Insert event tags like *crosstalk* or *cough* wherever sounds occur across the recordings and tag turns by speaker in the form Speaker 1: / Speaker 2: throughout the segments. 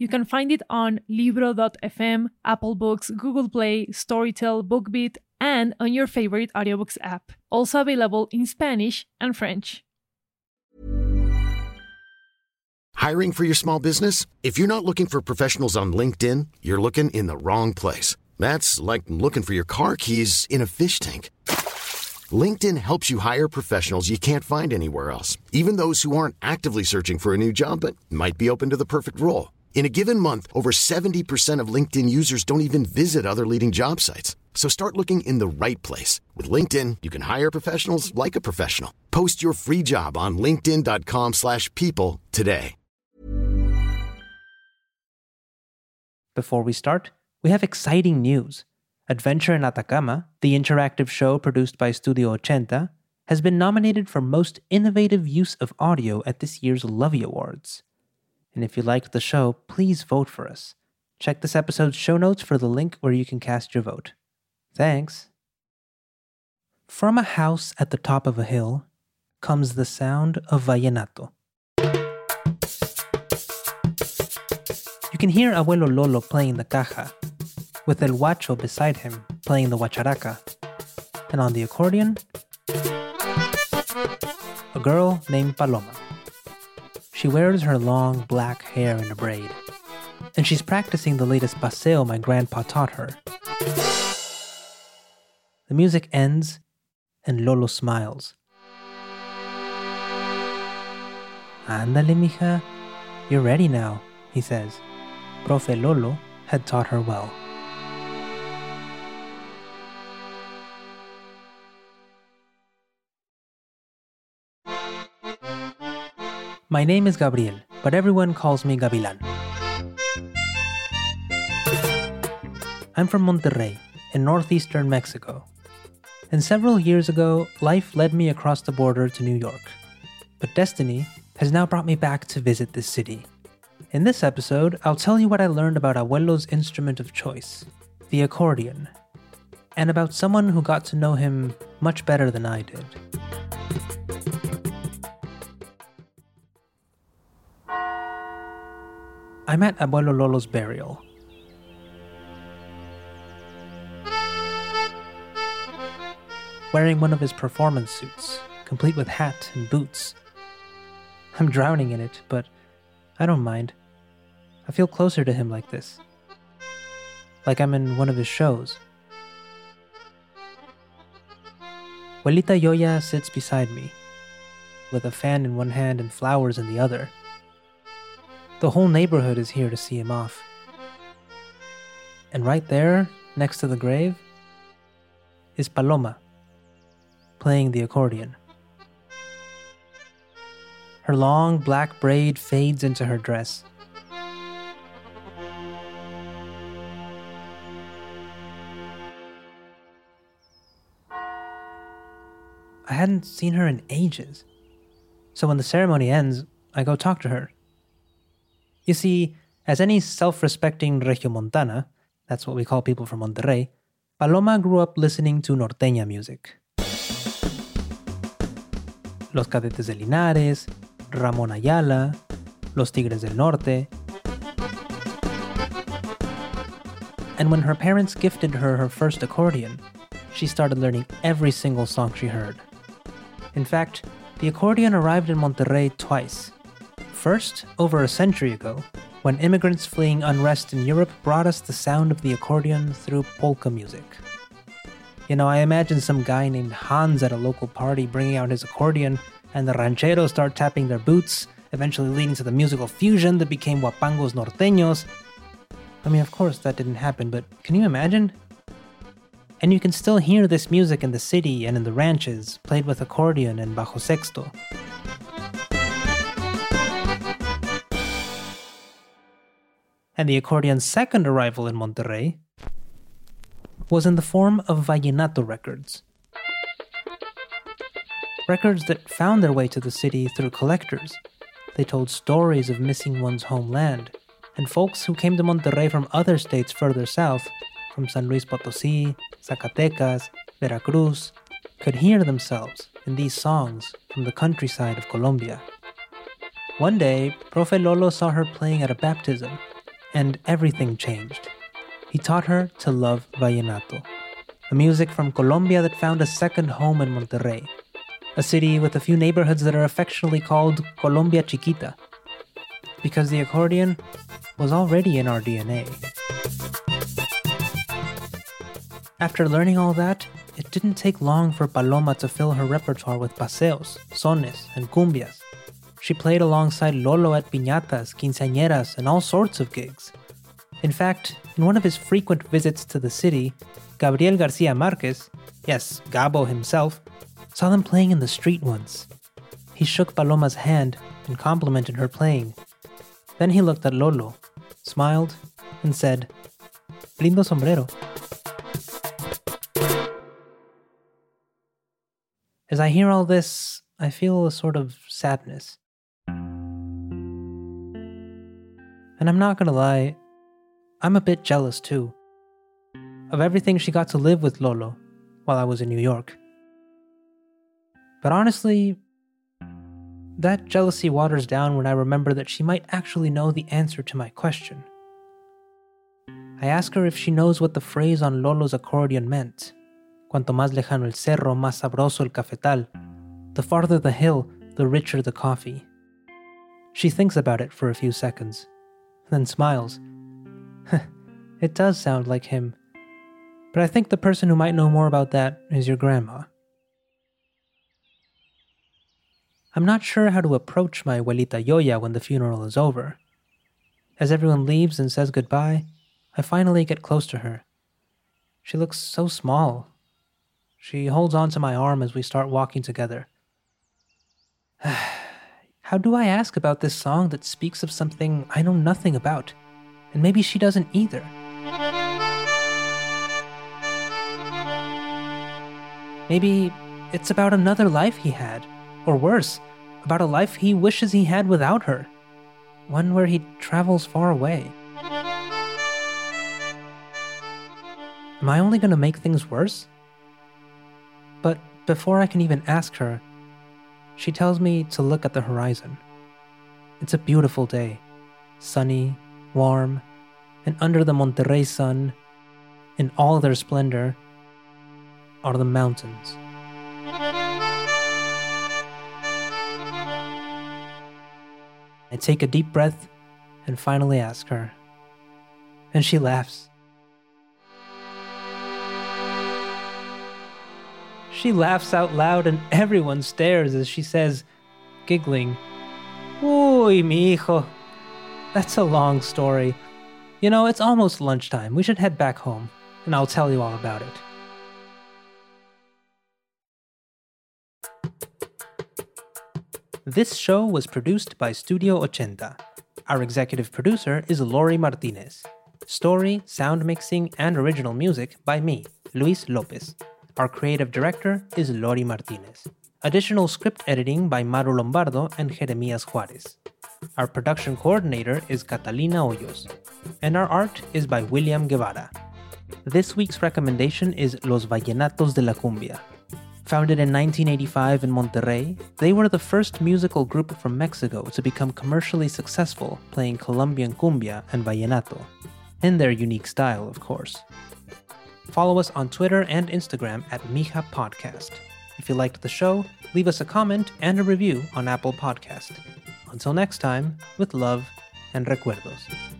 Speaker 1: You can find it on Libro.fm, Apple Books, Google Play, Storytel, BookBeat, and on your favorite audiobooks app. Also available in Spanish and French.
Speaker 2: Hiring for your small business? If you're not looking for professionals on LinkedIn, you're looking in the wrong place. That's like looking for your car keys in a fish tank. LinkedIn helps you hire professionals you can't find anywhere else, even those who aren't actively searching for a new job but might be open to the perfect role. In a given month, over 70% of LinkedIn users don't even visit other leading job sites. So start looking in the right place. With LinkedIn, you can hire professionals like a professional. Post your free job on linkedin.com slash people today.
Speaker 3: Before we start, we have exciting news. Adventure in Atacama, the interactive show produced by Studio Ochenta, has been nominated for Most Innovative Use of Audio at this year's Lovie Awards. And if you liked the show, please vote for us. Check this episode's show notes for the link where you can cast your vote. Thanks. From a house at the top of a hill comes the sound of vallenato. You can hear Abuelo Lolo playing the caja, with El Huacho beside him playing the huacharaca, and on the accordion, a girl named Paloma. She wears her long black hair in a braid, and she's practicing the latest paseo my grandpa taught her. The music ends, and Lolo smiles. Ándale, mija. You're ready now, he says. Profe Lolo had taught her well. My name is Gabriel, but everyone calls me Gavilan. I'm from Monterrey, in northeastern Mexico. And several years ago, life led me across the border to New York. But destiny has now brought me back to visit this city. In this episode, I'll tell you what I learned about Abuelo's instrument of choice, the accordion, and about someone who got to know him much better than I did. I'm at Abuelo Lolo's burial. Wearing one of his performance suits, complete with hat and boots. I'm drowning in it, but I don't mind. I feel closer to him like this. Like I'm in one of his shows. Abuelita Yoya sits beside me, with a fan in one hand and flowers in the other. The whole neighborhood is here to see him off. And right there, next to the grave, is Paloma, playing the accordion. Her long black braid fades into her dress. I hadn't seen her in ages. So when the ceremony ends, I go talk to her. You see, as any self respecting regiomontana, that's what we call people from Monterrey, Paloma grew up listening to norteña music. Los Cadetes de Linares, Ramón Ayala, Los Tigres del Norte. And when her parents gifted her her first accordion, she started learning every single song she heard. In fact, the accordion arrived in Monterrey twice. First, over a century ago, when immigrants fleeing unrest in Europe brought us the sound of the accordion through polka music. You know, I imagine some guy named Hans at a local party bringing out his accordion, and the rancheros start tapping their boots, eventually leading to the musical fusion that became Huapangos Norteños. I mean, of course, that didn't happen, but can you imagine? And you can still hear this music in the city and in the ranches, played with accordion and bajo sexto. And the accordion's second arrival in Monterrey was in the form of vallenato records. Records that found their way to the city through collectors. They told stories of missing one's homeland, and folks who came to Monterrey from other states further south, from San Luis Potosí, Zacatecas, Veracruz, could hear themselves in these songs from the countryside of Colombia. One day, Profe Lolo saw her playing at a baptism, and everything changed. He taught her to love vallenato, a music from Colombia that found a second home in Monterrey, a city with a few neighborhoods that are affectionately called Colombia Chiquita, because the accordion was already in our DNA. After learning all that, it didn't take long for Paloma to fill her repertoire with paseos, sones, and cumbias. She played alongside Lolo at piñatas, quinceañeras, and all sorts of gigs. In fact, in one of his frequent visits to the city, Gabriel Garcia Marquez, yes, Gabo himself, saw them playing in the street once. He shook Paloma's hand and complimented her playing. Then he looked at Lolo, smiled, and said, Lindo sombrero. As I hear all this, I feel a sort of sadness. And I'm not gonna lie, I'm a bit jealous too. Of everything she got to live with Lolo while I was in New York. But honestly, that jealousy waters down when I remember that she might actually know the answer to my question. I ask her if she knows what the phrase on Lolo's accordion meant. Cuanto más lejano el cerro, más sabroso el cafetal. The farther the hill, the richer the coffee. She thinks about it for a few seconds, then smiles. *laughs* it does sound like him. But I think the person who might know more about that is your grandma. I'm not sure how to approach my abuelita Yoya when the funeral is over. As everyone leaves and says goodbye, I finally get close to her. She looks so small, she holds onto my arm as we start walking together. *sighs* How do I ask about this song that speaks of something I know nothing about? And maybe she doesn't either. Maybe it's about another life he had, or worse, about a life he wishes he had without her. One where he travels far away. Am I only going to make things worse? But before I can even ask her, she tells me to look at the horizon. It's a beautiful day, sunny, warm, and under the Monterrey sun, in all their splendor, are the mountains. I take a deep breath and finally ask her. And she laughs. She laughs out loud and everyone stares as she says, giggling, Uy, mi hijo. That's a long story. You know, it's almost lunchtime. We should head back home, and I'll tell you all about it. This show was produced by Studio Ochenta. Our executive producer is Lori Martinez. Story, sound mixing, and original music by me, Luis Lopez. Our creative director is Lori Martinez. Additional script editing by Maru Lombardo and Jeremias Juarez. Our production coordinator is Catalina Hoyos. And our art is by William Guevara. This week's recommendation is Los Vallenatos de la Cumbia. Founded in 1985 in Monterrey, they were the first musical group from Mexico to become commercially successful playing Colombian cumbia and vallenato. In their unique style, of course. Follow us on Twitter and Instagram at Mija Podcast. If you liked the show, leave us a comment and a review on Apple Podcast. Until next time, with love and recuerdos.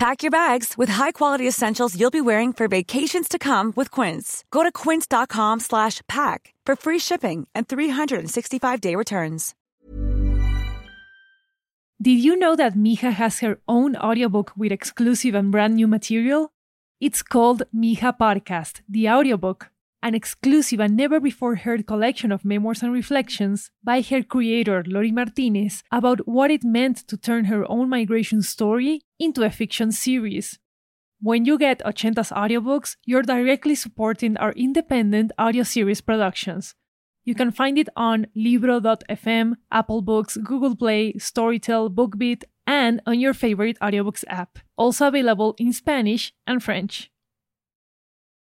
Speaker 4: Pack your bags with high-quality essentials you'll be wearing for vacations to come with Quince. Go to quince.com slash pack for free shipping and 365-day returns.
Speaker 1: Did you know that Mija has her own audiobook with exclusive and brand new material? It's called Mija Podcast, the audiobook, an exclusive and never before heard collection of memoirs and reflections by her creator, Lori Martinez, about what it meant to turn her own migration story into a fiction series. When you get Ochentas audiobooks, you're directly supporting our independent audio series productions. You can find it on Libro.fm, Apple Books, Google Play, Storytel, BookBeat, and on your favorite audiobooks app. Also available in Spanish and French.